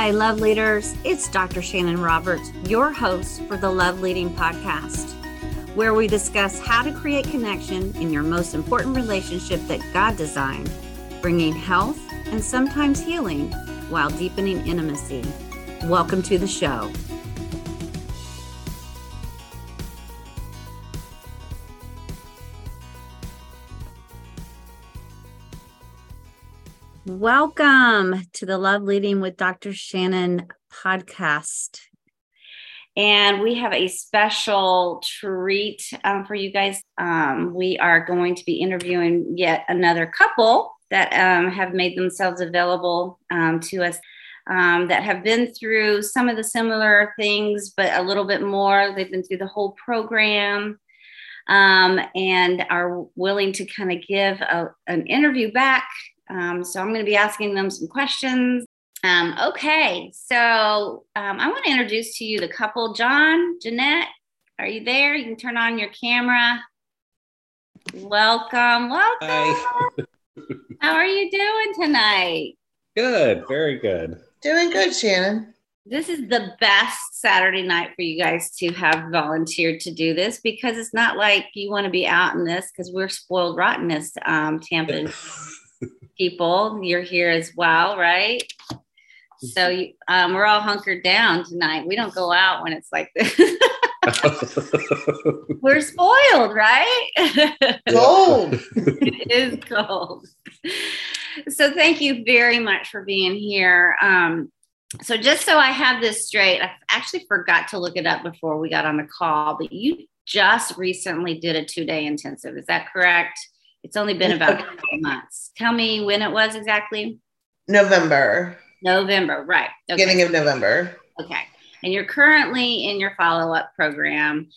Hi, love leaders. It's Dr. Shanon Roberts, your host for the Love Leading Podcast, where we discuss how to create connection in your most important relationship that God designed, bringing health and sometimes healing while deepening intimacy. Welcome to the show. Welcome to the Love Leading with Dr. Shanon podcast. And we have a special treat um, for you guys. Um, we are going to be interviewing yet another couple that um, have made themselves available um, to us um, that have been through some of the similar things, but a little bit more. They've been through the whole program. Um, and are willing to kind of give a, an interview back um, so I'm going to be asking them some questions. Um, okay, so um, I want to introduce to you the couple, Jon, Jeanette. Are you there? You can turn on your camera. Welcome, welcome. Hi. How are you doing tonight? Good, very good. Doing good, Shanon. This is the best Saturday night for you guys to have volunteered to do this because it's not like you want to be out in this because we're spoiled rottenness, um, Tampa people. You're here as well, right? So um, we're all hunkered down tonight. We don't go out when it's like this. we're spoiled, right? Cold. it is cold. So thank you very much for being here. Um, so just so I have this straight, I actually forgot to look it up before we got on the call, but you just recently did a two day intensive. Is that correct? It's only been about a couple months. Tell me when it was exactly. November. November, right. Okay. Beginning of November. Okay. And you're currently in your follow up program.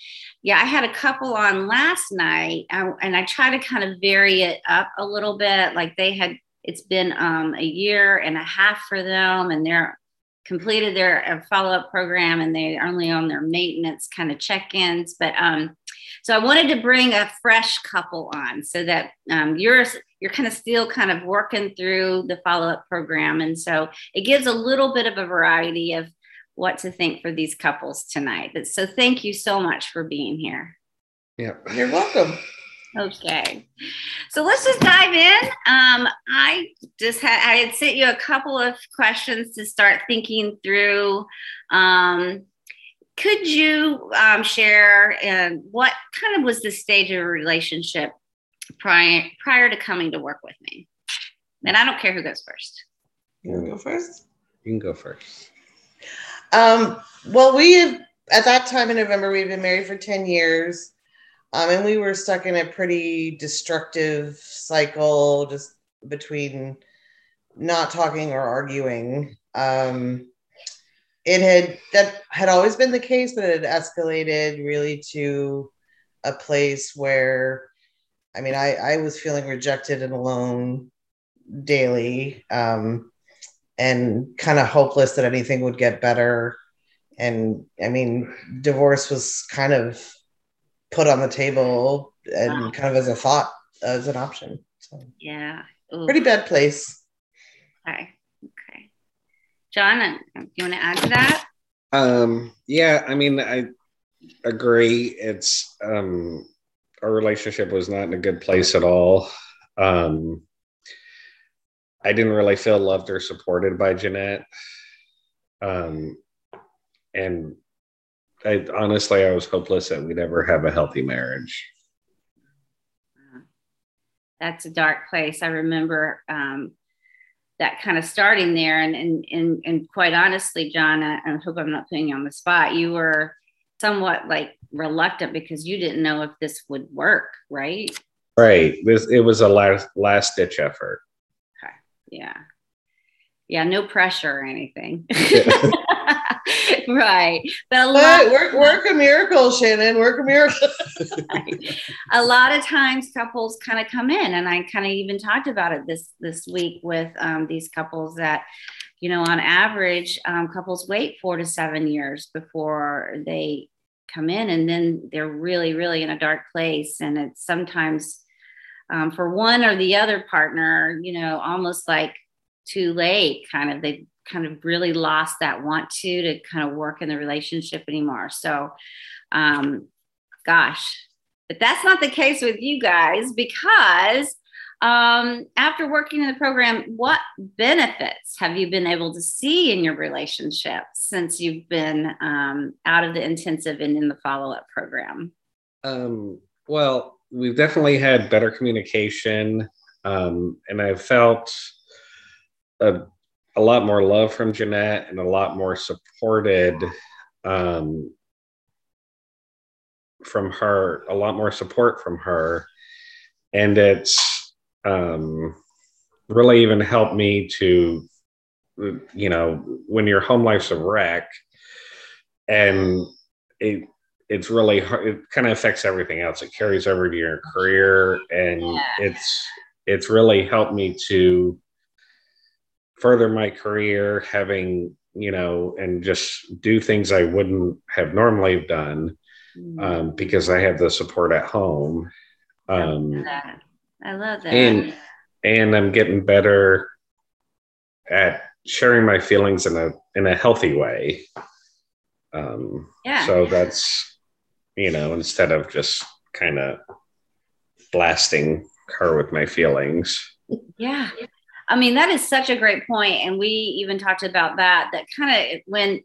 Yeah, I had a couple on last night, and I try to kind of vary it up a little bit. Like they had, it's been um, a year and a half for them, and they're completed their uh, follow up program, and they're only on their maintenance kind of check ins. But um, so I wanted to bring a fresh couple on so that um, you're you're kind of still kind of working through the follow up program, and so it gives a little bit of a variety of what to think for these couples tonight. But so thank you so much for being here. Yeah, you're welcome. Okay, so let's just dive in. Um, I just had I had sent you a couple of questions to start thinking through. Um, could you um, share uh, what kind of was the stage of a relationship prior prior to coming to work with me? And I don't care who goes first. You want to go first? You can go first. Um, well, we at that time in November we had been married for ten years, um, and we were stuck in a pretty destructive cycle, just between not talking or arguing. Um, it had that had always been the case, but it had escalated really to a place where I mean I, I was feeling rejected and alone daily um, and kind of hopeless that anything would get better. And I mean, divorce was kind of put on the table and wow. kind of as a thought, as an option. So, yeah. Ooh. Pretty bad place. Okay. Jon, do you want to add to that? Um, yeah, I mean, I agree. It's um, our relationship was not in a good place at all. Um, I didn't really feel loved or supported by Jeanette. Um, and I honestly, I was hopeless that we'd ever have a healthy marriage. That's a dark place. I remember um, that kind of starting there. And and and, and quite honestly, Jon, I, I hope I'm not putting you on the spot. You were somewhat like reluctant because you didn't know if this would work, right? Right. This it was a last last ditch effort. Okay. Yeah. Yeah. No pressure or anything. right. But a lot work, work a miracle, Shanon. Work a miracle. a lot of times couples kind of come in, and I kind of even talked about it this this week with um, these couples that, you know, on average, um, couples wait four to seven years before they come in, and then they're really, really in a dark place, and it's sometimes. Um, for one or the other partner, you know, almost like too late kind of they kind of really lost that want to to kind of work in the relationship anymore. So, um, gosh, but that's not the case with you guys because um, after working in the program, what benefits have you been able to see in your relationship since you've been um, out of the intensive and in the follow up program? Um, well, we've definitely had better communication, um, and I've felt a, a, lot more love from Jeanette and a lot more supported um, from her, a lot more support from her. And it's um, really even helped me to, you know, when your home life's a wreck and it, it's really hard, it kind of affects everything else. It carries over to your career and yeah. it's, it's really helped me to further my career having you know and just do things i wouldn't have normally done um, mm. because I have the support at home. Um, I love that. And and I'm getting better at sharing my feelings in a in a healthy way. Um, yeah. So that's you know instead of just kind of blasting her with my feelings. Yeah. I mean, that is such a great point. And we even talked about that, that kind of when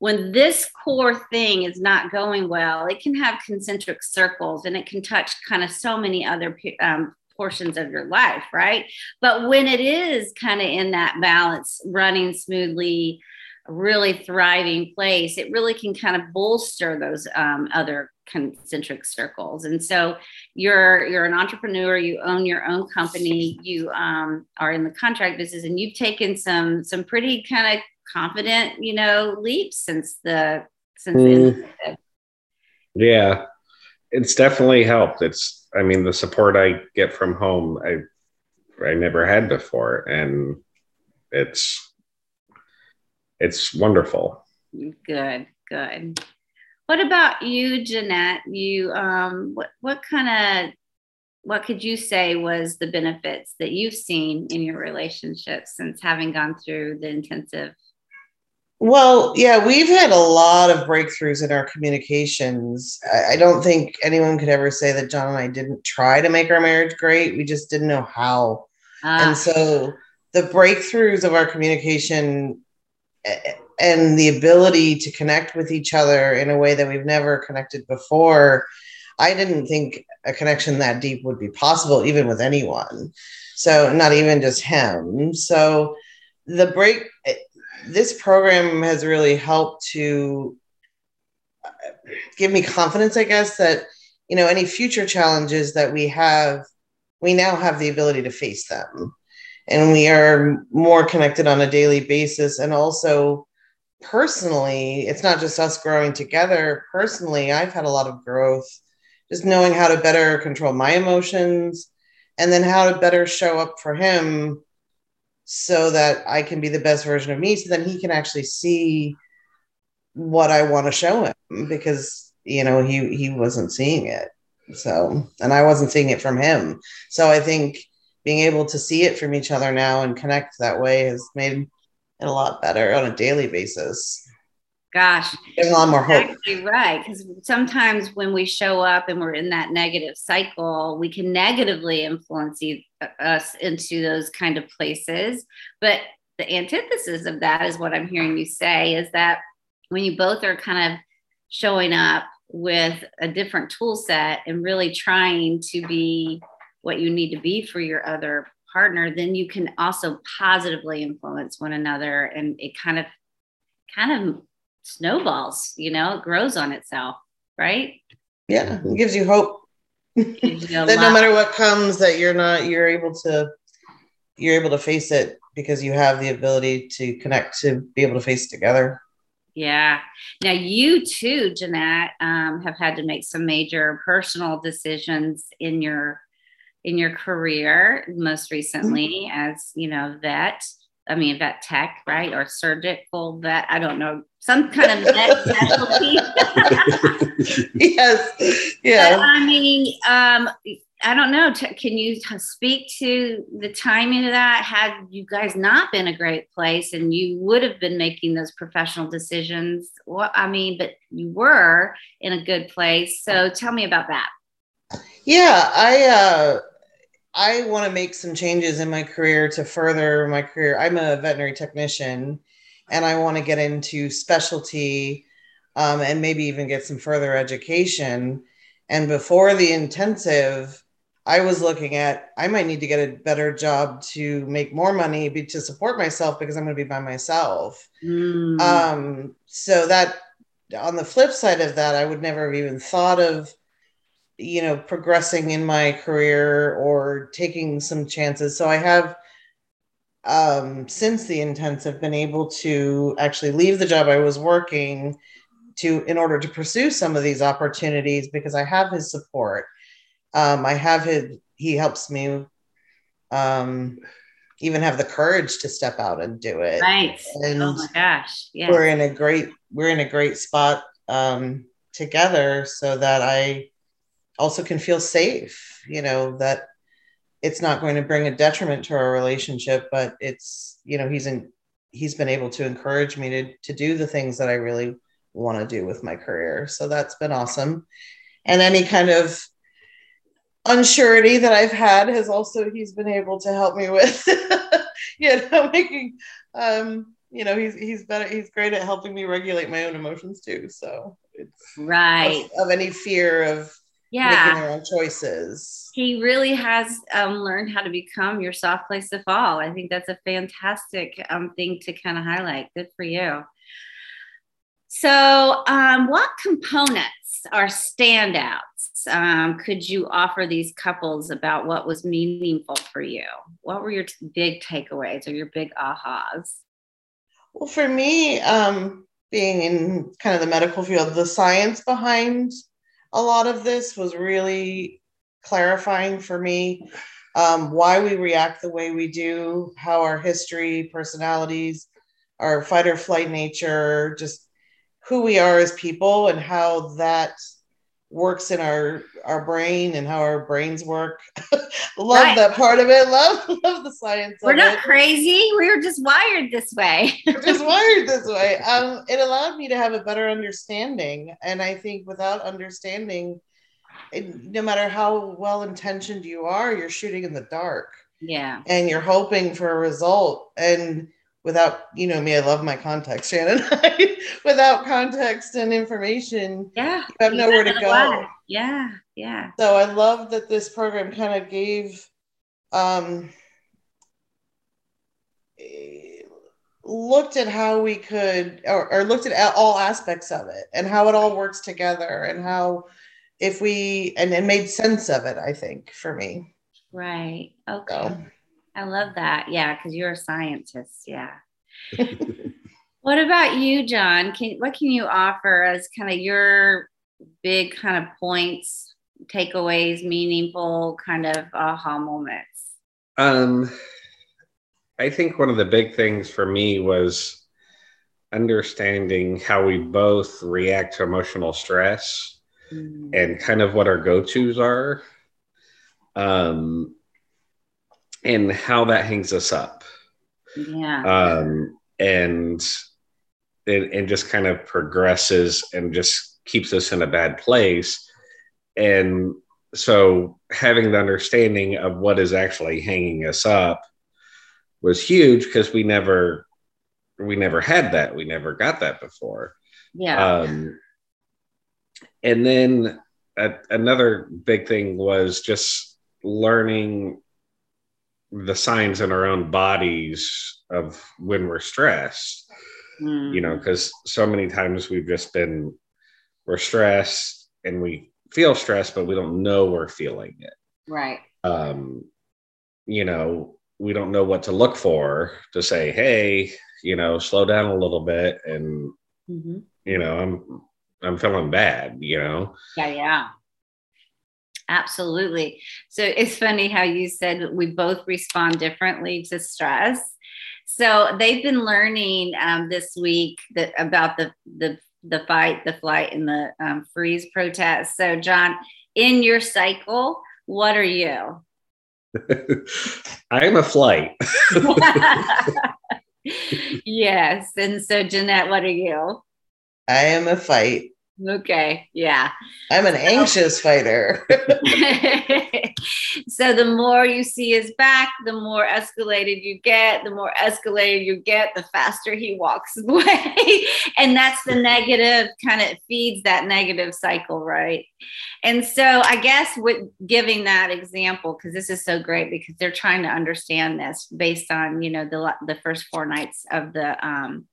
when this core thing is not going well, it can have concentric circles and it can touch kind of so many other um, portions of your life, right? But when it is kind of in that balance, running smoothly, really thriving place, it really can kind of bolster those um, other concentric circles. And so you're you're an entrepreneur, you own your own company, you um, are in the contract business, and you've taken some some pretty kind of confident, you know, leaps since the since mm. the yeah, it's definitely helped. It's I mean the support I get from home I I never had before, and it's it's wonderful. Good, good. What about you, Jeanette? You um, what what kind of what could you say was the benefits that you've seen in your relationship since having gone through the intensive well, yeah, we've had a lot of breakthroughs in our communications. I, I, don't think anyone could ever say that Jon and I didn't try to make our marriage great. We just didn't know how. Ah. And so the breakthroughs of our communication and the ability to connect with each other in a way that we've never connected before, I didn't think a connection that deep would be possible, even with anyone. So, not even just him. So, the break this program has really helped to uh, give me confidence, I guess, that you know any future challenges that we have, we now have the ability to face them, and we are more connected on a daily basis, and also personally, it's not just us growing together. Personally, I've had a lot of growth, just knowing how to better control my emotions, and then how to better show up for him so that I can be the best version of me so then he can actually see what I want to show him because you know he he wasn't seeing it so and I wasn't seeing it from him so I think being able to see it from each other now and connect that way has made it a lot better on a daily basis Gosh, there's a lot more hope. Exactly right. Because sometimes when we show up and we're in that negative cycle, we can negatively influence uh, us into those kind of places. But the antithesis of that is what I'm hearing you say is that when you both are kind of showing up with a different tool set and really trying to be what you need to be for your other partner, then you can also positively influence one another. And it kind of, kind of snowballs, you know, it grows on itself, right? Yeah, it gives you hope. Gives you that no matter what comes, that you're not, you're able to, you're able to face it because you have the ability to connect to be able to face it together. Yeah. Now you too, Jeanette, um, have had to make some major personal decisions in your in your career most recently mm-hmm. as you know vet I mean, vet tech, right? Or surgical vet. I don't know. Some kind of vet specialty. yes. Yeah. But, I mean, um, I don't know. T- can you t- speak to the timing of that? Had you guys not been a great place and you would have been making those professional decisions? What I mean, but you were in a good place. So tell me about that. Yeah, I uh, I want to make some changes in my career to further my career. I'm a veterinary technician, and I want to get into specialty um, and maybe even get some further education. And before the intensive, I was looking at I might need to get a better job to make more money be, to support myself because I'm going to be by myself. Mm. Um, so that on the flip side of that, I would never have even thought of you know progressing in my career or taking some chances. So I have um, since the intensive been able to actually leave the job I was working to in order to pursue some of these opportunities because I have his support. Um, I have his he helps me um, even have the courage to step out and do it. Right. And oh my gosh. Yeah. We're in a great we're in a great spot um, together so that I also can feel safe, you know, that it's not going to bring a detriment to our relationship, but it's, you know, he's in he's been able to encourage me to to do the things that I really want to do with my career. So that's been awesome. And any kind of unsurety that I've had has also he's been able to help me with. you know, making um, you know, he's he's better he's great at helping me regulate my own emotions too. So it's right of, of any fear of yeah. making their own choices. He really has um, learned how to become your soft place to fall. I think that's a fantastic um, thing to kind of highlight. Good for you. So, um, what components are standouts? Um, could you offer these couples about what was meaningful for you? What were your t- big takeaways or your big ahas? Well, for me, um, being in kind of the medical field, the science behind a lot of this was really clarifying for me um, why we react the way we do, how our history, personalities, our fight or flight nature, just who we are as people and how that works in our our brain and how our brains work. love right. that part of it. Love love the science. We're not it. crazy. We were just wired this way. We're just wired this way. Um, it allowed me to have a better understanding, and I think without understanding, it, no matter how well intentioned you are, you're shooting in the dark. Yeah, and you're hoping for a result and without you know me i love my context shanon without context and information yeah. you have nowhere to go. yeah yeah. So i love that this program kind of gave um looked at how we could or, or looked at all aspects of it and how it all works together and how if we and, and made sense of it i think for me. Right. Okay. so. I love that. Yeah, because you're a scientist. Yeah. what about you, Jon? Can what can you offer as kind of your big kind of points, takeaways, meaningful kind of aha moments? Um, I think one of the big things for me was understanding how we both react to emotional stress mm. and kind of what our go-tos are. Um, and how that hangs us up. Yeah. Um, and it, it just kind of progresses and just keeps us in a bad place. And so having the understanding of what is actually hanging us up was huge because we never we never had that. We never got that before. Yeah. Um, and then a, another big thing was just learning the signs in our own bodies of when we're stressed mm. you know because mm. so many times we've just been we're stressed and we feel stressed but we don't know we're feeling it right um you know we don't know what to look for to say hey you know slow down a little bit and mm-hmm. you know i'm i'm feeling bad you know yeah yeah Absolutely. So it's funny how you said we both respond differently to stress. So they've been learning um, this week that about the the the fight, the flight, and the um, freeze protest. So Jon, in your cycle, what are you? I am a flight. yes. And so, Jeanette, what are you? I am a fight. Okay. Yeah. I'm an anxious fighter. so the more you see his back, the more escalated you get. The more escalated you get, the faster he walks away. and that's the negative kind of feeds that negative cycle, right? And so I guess with giving that example, because this is so great because they're trying to understand this based on, you know, the the first four nights of the um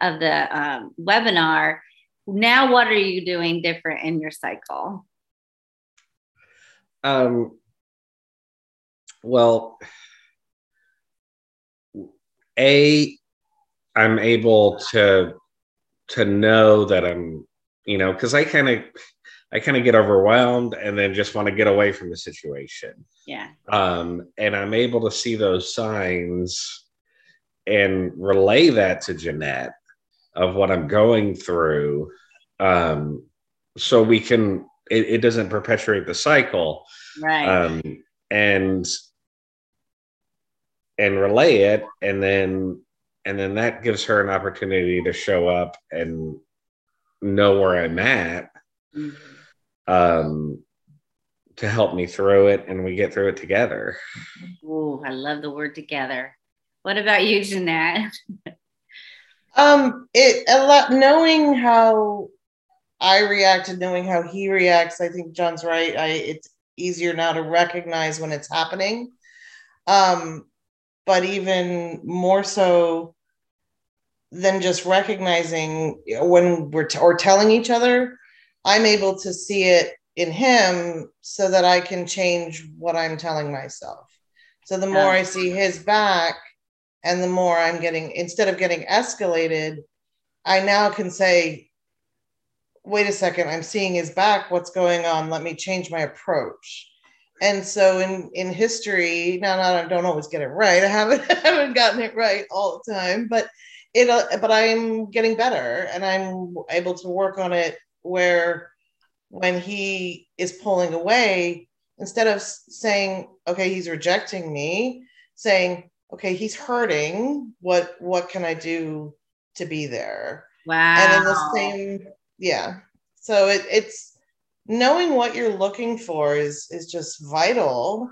of the um, webinar now what are you doing different in your cycle? Um well a i'm able to to know that i'm you know because i kind of i kind of get overwhelmed and then just want to get away from the situation. Yeah. Um and i'm able to see those signs and relay that to jeanette of what I'm going through. Um, so we can, it, it, doesn't perpetuate the cycle. Right. Um, and, and relay it. And then, and then that gives her an opportunity to show up and know where I'm at. Mm-hmm. Um, to help me through it and we get through it together. Oh, I love the word together. What about you, Jeanette? Um, it a lot knowing how I react and knowing how he reacts. I think Jon's right. I it's easier now to recognize when it's happening. Um, but even more so than just recognizing when we're t- or telling each other, I'm able to see it in him so that I can change what I'm telling myself. So the more I see his back, and the more i'm getting instead of getting escalated i now can say wait a second i'm seeing his back what's going on? Let me change my approach. And so in in history now now i don't always get it right. I haven't I haven't gotten it right all the time but it but i'm getting better and i'm able to work on it where when he is pulling away instead of saying okay he's rejecting me saying okay, he's hurting. What what can I do to be there? Wow. And in the same, yeah. So it, it's knowing what you're looking for is is just vital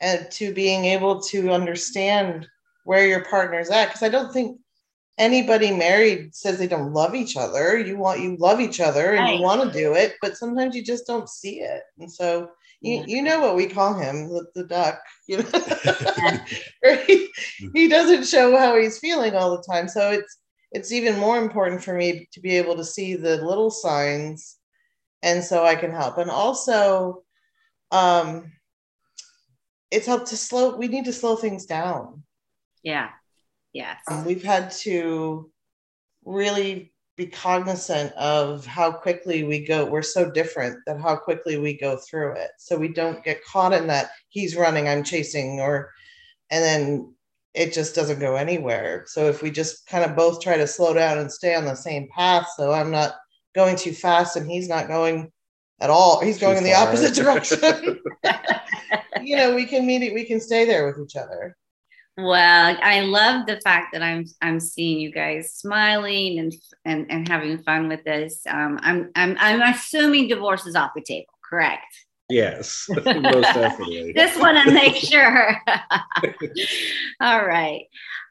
and to being able to understand where your partner's at. Because I don't think anybody married says they don't love each other. You want you love each other and right. you want to do it, but sometimes you just don't see it. And so you, you know what we call him, the, the duck. You know, he, he doesn't show how he's feeling all the time. So it's it's even more important for me to be able to see the little signs, and so I can help. And also, um, it's helped to slow. We need to slow things down. Yeah. Yes. Um, we've had to really be cognizant of how quickly we go. We're so different that how quickly we go through it. So we don't get caught in that he's running, I'm chasing, or and then it just doesn't go anywhere. So if we just kind of both try to slow down and stay on the same path, so I'm not going too fast and he's not going at all. He's going in the opposite direction. you know, we can meet it, we can stay there with each other. Well, I love the fact that I'm I'm seeing you guys smiling and and, and having fun with this. Um, I'm I'm I'm assuming divorce is off the table, correct? Yes, most definitely. Just want to make sure. All right.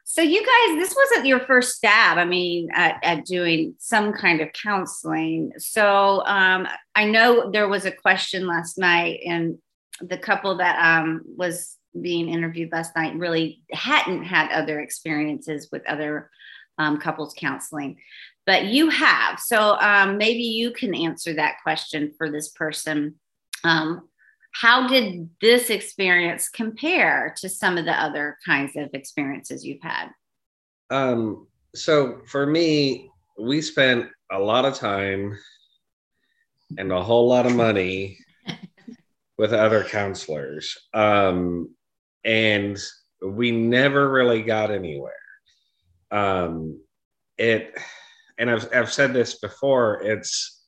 So you guys, this wasn't your first stab. I mean, at, at doing some kind of counseling. So um, I know there was a question last night, and the couple that um, was being interviewed last night really hadn't had other experiences with other um, couples counseling, but you have. So um, maybe you can answer that question for this person. Um, how did this experience compare to some of the other kinds of experiences you've had? Um, so for me, we spent a lot of time and a whole lot of money with other counselors. Um, and we never really got anywhere. Um, it, and I've, I've said this before, it's,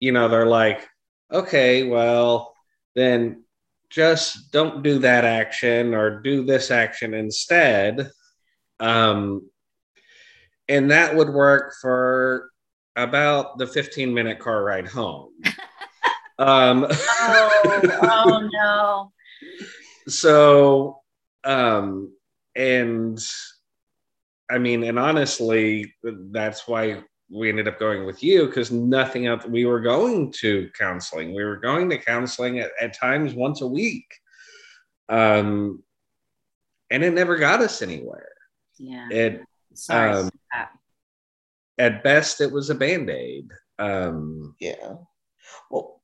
you know, they're like, okay, well, then just don't do that action or do this action instead. Um, and that would work for about the 15 minute car ride home. um, oh, oh no. So, um, and I mean, and honestly, that's why we ended up going with you because nothing else. We were going to counseling. We were going to counseling at, at times once a week, um, and it never got us anywhere. Yeah. It Sorry. um, at best, it was a band aid. Um, Yeah. Well,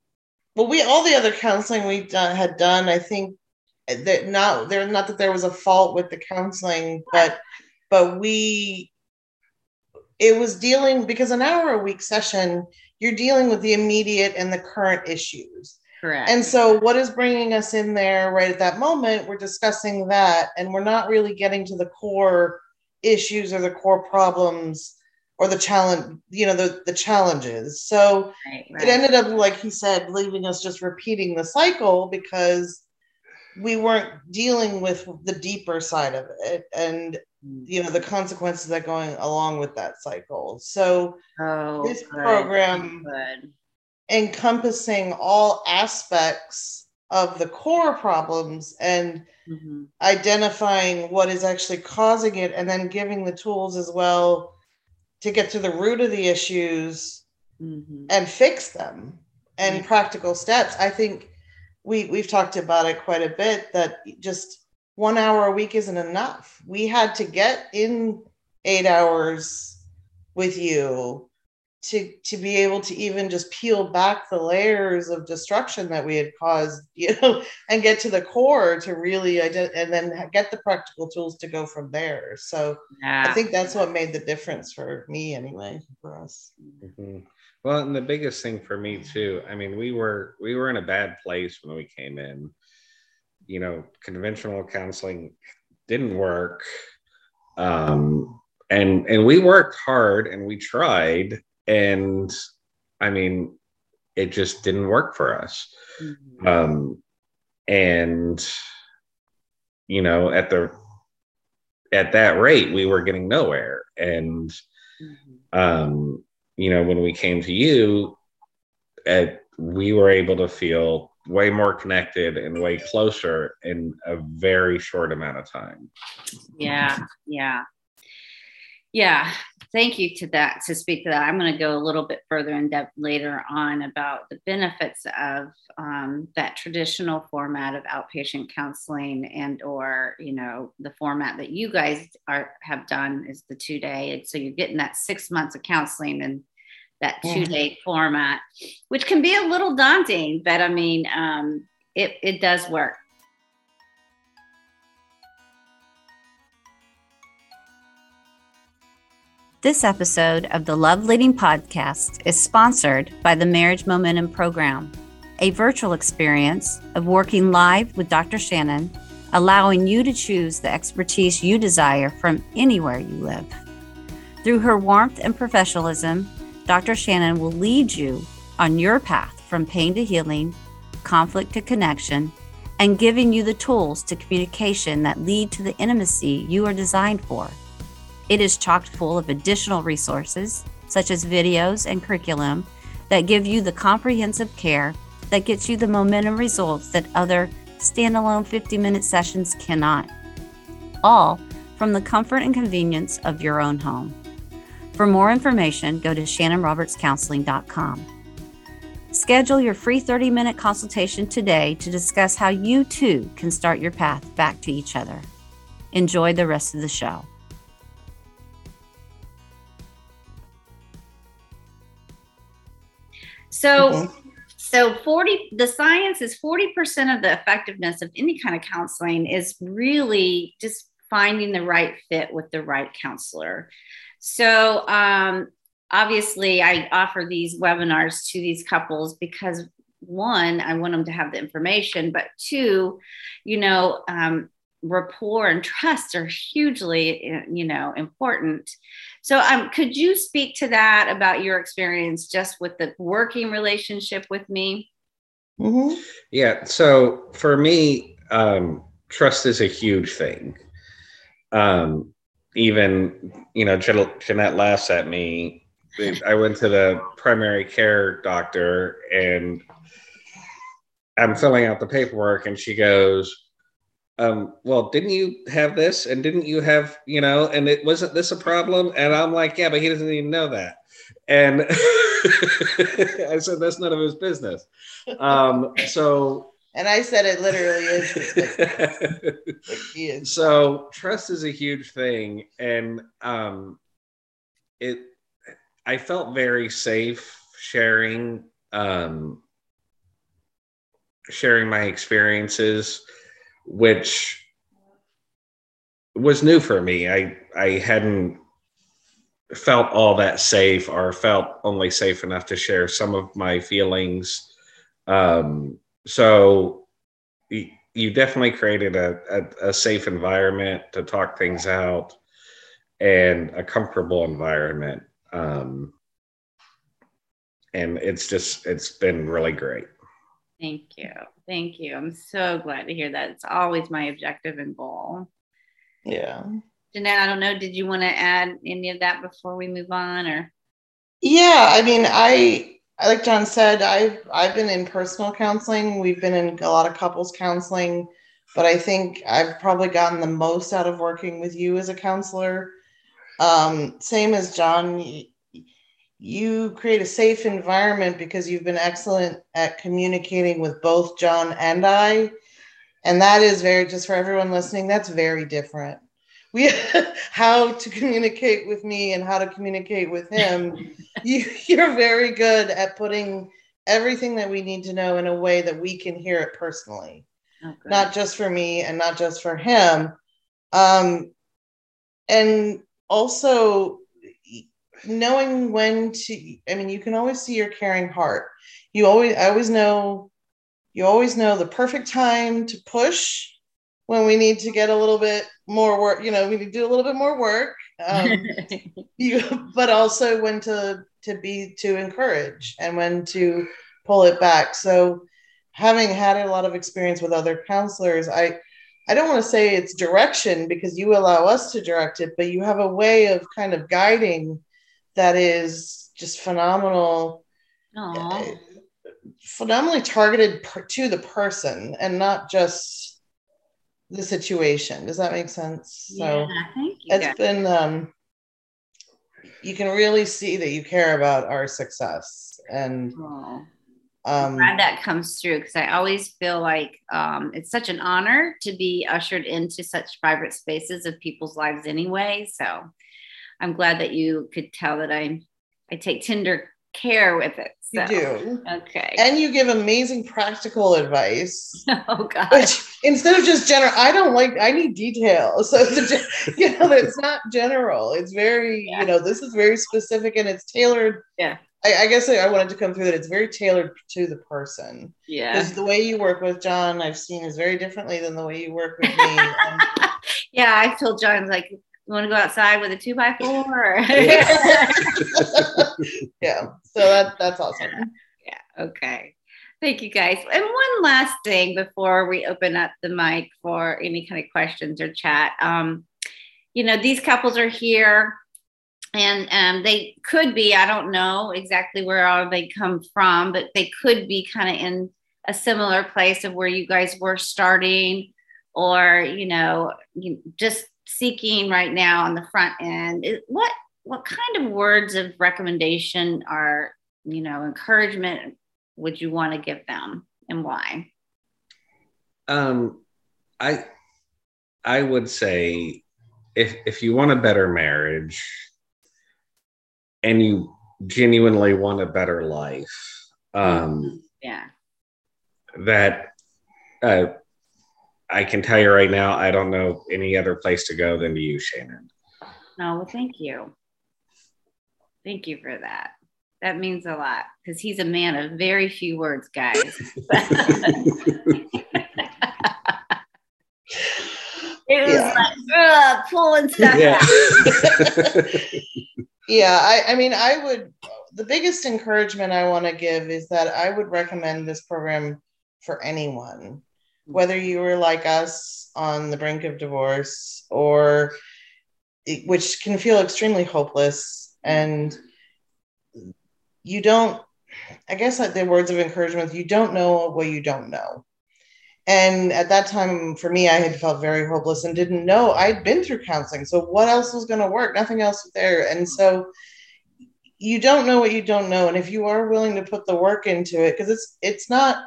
well, we all the other counseling we done, had done, I think that not there not that there was a fault with the counseling, but but we it was dealing because an hour a week session, you're dealing with the immediate and the current issues. Correct. And so, what is bringing us in there right at that moment? We're discussing that, and we're not really getting to the core issues or the core problems or the challenge, you know, the, the challenges. So, right, right. it ended up, like he said, leaving us just repeating the cycle because we weren't dealing with the deeper side of it and, you know, the consequences that going along with that cycle. So, oh, this good, program- Good. encompassing all aspects of the core problems and Mhm. identifying what is actually causing it and then giving the tools as well to get to the root of the issues Mhm. and fix them and Yeah. practical steps i think we we've talked about it quite a bit that just one hour a week isn't enough we had to get in eight hours with you to to be able to even just peel back the layers of destruction that we had caused you know and get to the core to really ident- and then get the practical tools to go from there so Yeah. i think that's what made the difference for me anyway for us mhm. Well, and the biggest thing for me too. I mean, we were we were in a bad place when we came in. You know, conventional counseling didn't work, um, and and we worked hard and we tried, and I mean, it just didn't work for us. Mhm. um, and you know at the at that rate we were getting nowhere and Mhm. um, you know when we came to you at, we were able to feel way more connected and way closer in a very short amount of time Yeah, yeah, yeah. Thank you to that to speak to that. I'm going to go a little bit further in depth later on about the benefits of um, that traditional format of outpatient counseling and or you know the format that you guys are have done is the two day, and so you're getting that six months of counseling and that two day format, which can be a little daunting, but I mean um, it it does work. This episode of the Love Leading Podcast is sponsored by the Marriage Momentum Program, a virtual experience of working live with Dr. Shanon, allowing you to choose the expertise you desire from anywhere you live. Through her warmth and professionalism, Dr. Shanon will lead you on your path from pain to healing, conflict to connection, and giving you the tools to communication that lead to the intimacy you are designed for. It is chocked full of additional resources, such as videos and curriculum, that give you the comprehensive care that gets you the momentum results that other standalone 50 minute sessions cannot. All from the comfort and convenience of your own home. For more information, go to shannonrobertscounseling.com. Schedule your free 30 minute consultation today to discuss how you too can start your path back to each other. Enjoy the rest of the show. So, so 40 the science is 40% of the effectiveness of any kind of counseling is really just finding the right fit with the right counselor. So, um, obviously, I offer these webinars to these couples because one, I want them to have the information, but two, you know, um, rapport and trust are hugely, you know, important. So, um, could you speak to that about your experience just with the working relationship with me? Mhm. Yeah. So for me, um, trust is a huge thing. Um, even, you know, Jeanette laughs at me. I went to the primary care doctor and I'm filling out the paperwork, and she goes, um, well, didn't you have this? And didn't you have, you know, and it wasn't this a problem? And I'm like, yeah, but he doesn't even know that. And I said, that's none of his business. Um, so And I said it literally is. Like, so trust is a huge thing and um it i felt very safe sharing um sharing my experiences which was new for me i i hadn't felt all that safe or felt only safe enough to share some of my feelings um so you definitely created a, a, a safe environment to talk things out and a comfortable environment um, and it's just it's been really great Thank you. Thank you. I'm so glad to hear that. It's always my objective and goal. Yeah. Jeanette, I don't know. Did you want to add any of that before we move on or? Yeah, I mean, I like Jon said, I've I've been in personal counseling. We've been in a lot of couples counseling, but I think I've probably gotten the most out of working with you as a counselor. Um, same as Jon, you create a safe environment because you've been excellent at communicating with both Jon and I. And that is very just for everyone listening, that's very different. We how to communicate with me and how to communicate with him. You, you're very good at putting everything that we need to know in a way that we can hear it personally. Oh, not just for me and not just for him. Um and also knowing when to i mean you can always see your caring heart. You always i always know you always know the perfect time to push when we need to get a little bit more work you know we need to do a little bit more work um, you but also when to to be to encourage and when to pull it back so having had a lot of experience with other counselors i i don't want to say it's direction because you allow us to direct it but you have a way of kind of guiding that is just phenomenal Aw. phenomenally targeted per, to the person and not just the situation does that make sense so yeah, thank you. it's guys. been um you can really see that you care about our success and Oh. um glad that comes through because I always feel like um, it's such an honor to be ushered into such private spaces of people's lives anyway. So I'm glad that you could tell that I I take tender care with it. So. you do Okay. and you give amazing practical advice oh God. which instead of just general i don't like i need detail so you know it's not general it's very Yeah. you know this is very specific and it's tailored Yeah. I, I guess I, I wanted to come through that it's very tailored to the person Yeah. because the way you work with jon i've seen is very differently than the way you work with me um, yeah. I told Jon like, you want to go outside with a two by four? yeah so that that's awesome Yeah. Okay. Thank you guys. And one last thing before we open up the mic for any kind of questions or chat. Um, you know, these couples are here and um, they could be, I don't know exactly where all they come from, but they could be kind of in a similar place of where you guys were starting or, you know, you, just seeking right now on the front end. What, what kind of words of recommendation are you know, encouragement would you want to give them and why? um i i would say if if you want a better marriage and you genuinely want a better life um Yeah. that uh, I can tell you right now, I don't know any other place to go than to you, Shanon. No, well, thank you. Thank you for that. That means a lot because he's a man of very few words, guys. It was Yeah. like ugh, pulling stuff yeah. out. Yeah, I, I mean, I would, the biggest encouragement I want to give is that I would recommend this program for anyone, whether you were like us on the brink of divorce or which can feel extremely hopeless and you don't i guess like the words of encouragement you don't know what you don't know. And at that time for me i had felt very hopeless and didn't know. I'd been through counseling so what else was going to work? Nothing else was there. And so you don't know what you don't know. And if you are willing to put the work into it because it's it's not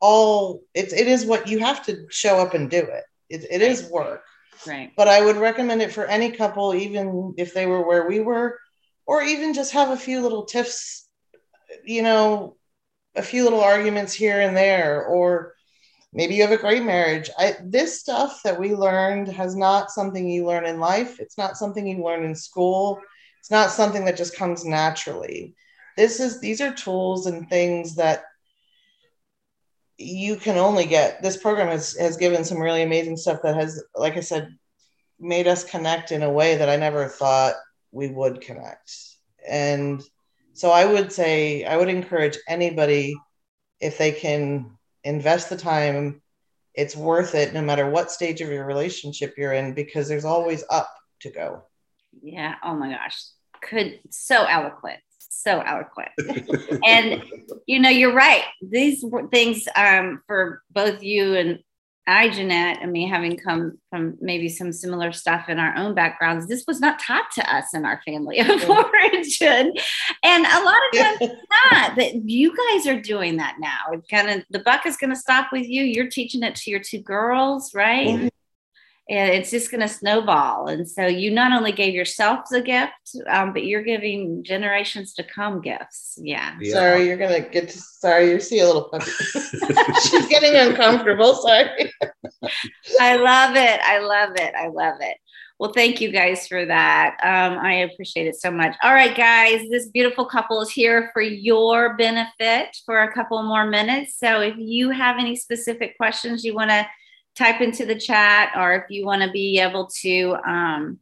all it's it is what you have to show up and do it. It, it is work. Right. But i would recommend it for any couple even if they were where we were or even just have a few little tiffs you know a few little arguments here and there or maybe you have a great marriage. I, this stuff that we learned has not something you learn in life. It's not something you learn in school. It's not something that just comes naturally. This is these are tools and things that you can only get this program has, has given some really amazing stuff that has like i said made us connect in a way that i never thought we would connect. And so i would say i would encourage anybody if they can invest the time it's worth it no matter what stage of your relationship you're in because there's always up to go. Yeah. Oh my gosh. Could so eloquent so eloquent. and you know, you're right. These things um, for both you and I, Jeanette, and me having come from maybe some similar stuff in our own backgrounds, this was not taught to us in our family of origin. And a lot of times not that you guys are doing that now. It's kind of the buck is going to stop with you. You're teaching it to your two girls, right? Mm-hmm and it's just going to snowball. And so you not only gave yourself the gift, um, but you're giving generations to come gifts. Yeah. yeah. Sorry, you're going to get to, sorry, you see a little puppy. She's getting uncomfortable. Sorry. I love it. I love it. I love it. Well, thank you guys for that. Um, I appreciate it so much. All right, guys, this beautiful couple is here for your benefit for a couple more minutes. So if you have any specific questions you want to type into the chat or if you want to be able to um,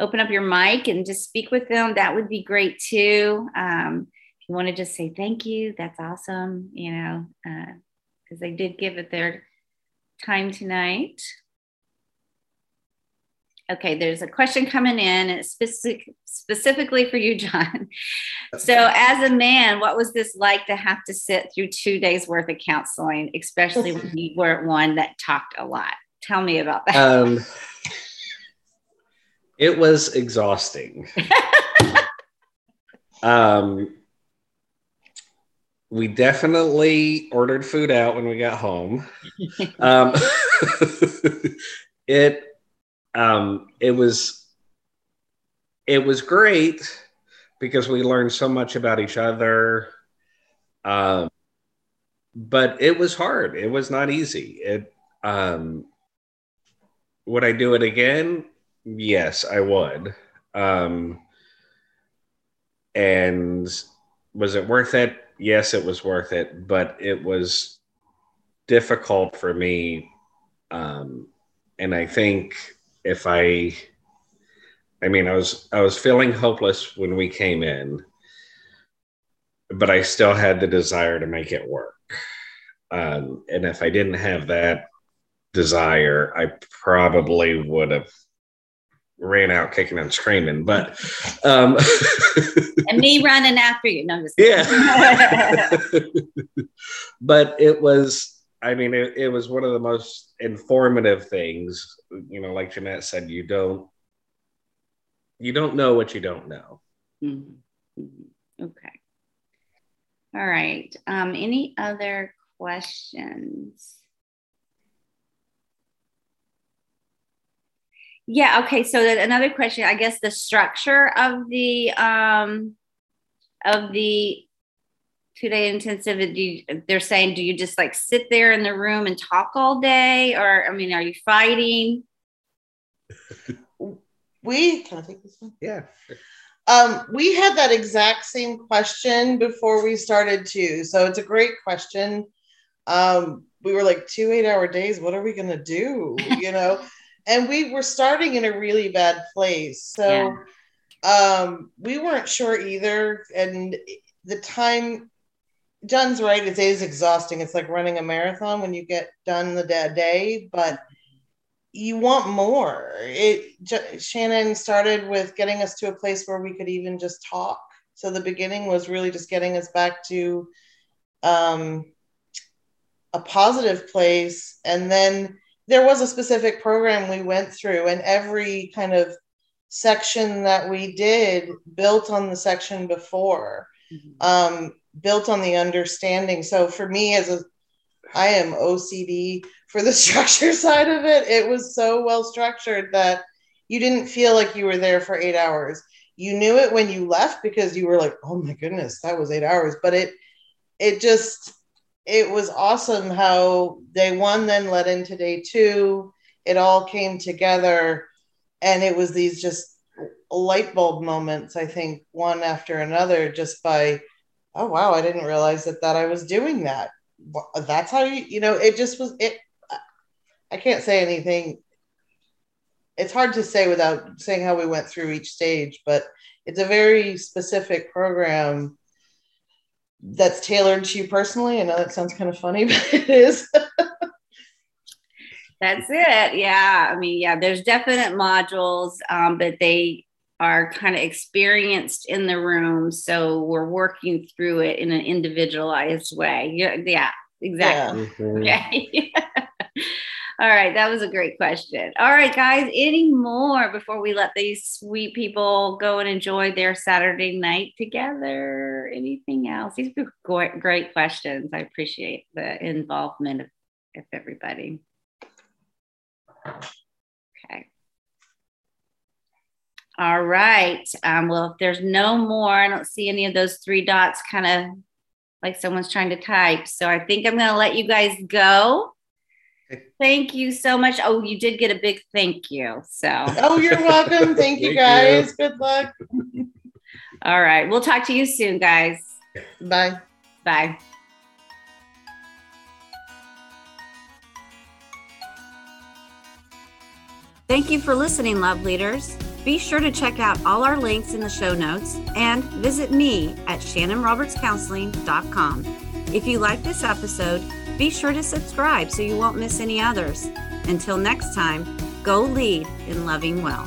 open up your mic and just speak with them, that would be great too. Um, if you want to just say thank you, that's awesome, you know, because uh, they did give it their time tonight. Okay, there's a question coming in, and it's specific, specifically for you, Jon. So, as a man, what was this like to have to sit through two days worth of counseling, especially when you weren't one that talked a lot? Tell me about that. Um, it was exhausting. um, we definitely ordered food out when we got home. um, it um, it was it was great because we learned so much about each other. Um, but it was hard. It was not easy. It um, would I do it again? Yes, I would. Um, and was it worth it? Yes, it was worth it, but it was difficult for me. Um, and I think if I I mean I was I was feeling hopeless when we came in, but I still had the desire to make it work. Um, and if I didn't have that desire, I probably would have ran out kicking and screaming. But um, and me running after you. No, yeah. but it was I mean, it, it was one of the most informative things. You know, like Jeanette said, you don't you don't know what you don't know. Mm-hmm. Okay. All right. Um, any other questions? Yeah. Okay. So another question. I guess the structure of the um, of the two day intensive you, they're saying do you just like sit there in the room and talk all day? Or i mean are you fighting? We can i take this one? Yeah. Um, we had that exact same question before we started too so it's a great question. Um, we were like two eight hour days what are we going to do? You know? And we were starting in a really bad place so yeah. um, we weren't sure either and the time Jon's right. It is exhausting. It's like running a marathon when you get done the day, but you want more. It J- Shanon started with getting us to a place where we could even just talk. So the beginning was really just getting us back to um, a positive place, and then there was a specific program we went through, and every kind of section that we did built on the section before, mm-hmm. um, built on the understanding. So for me, as a I am OCD for the structure side of it. It was so well structured that you didn't feel like you were there for eight hours. You knew it when you left because you were like, "Oh my goodness, that was eight hours." But it, it just, it was awesome how day one then led into day two. It all came together, and it was these just light bulb moments. I think one after another, just by, oh wow, I didn't realize that that I was doing that. That's how you you know it just was it i can't say anything. It's hard to say without saying how we went through each stage but it's a very specific program that's tailored to you personally. I know that sounds kind of funny but it is. That's it. Yeah. I mean yeah there's definite modules um, but they are kind of experienced in the room. So we're working through it in an individualized way. Yeah, yeah exactly. Yeah. Okay. Mm-hmm. All right, that was a great question. All right, guys, any more before we let these sweet people go and enjoy their Saturday night together? Anything else? These are great, great questions. I appreciate the involvement of, of everybody. All right. Um, well, if there's no more, I don't see any of those three dots kind of like someone's trying to type. So I think I'm going to let you guys go. Thank you so much. Oh, you did get a big thank you. So, oh, you're welcome. Thank you guys. You. Good luck. All right. We'll talk to you soon, guys. Bye. Bye. Thank you for listening, love leaders. Be sure to check out all our links in the show notes and visit me at shanonrobertscounseling.com. If you like this episode, be sure to subscribe so you won't miss any others. Until next time, go lead in loving well.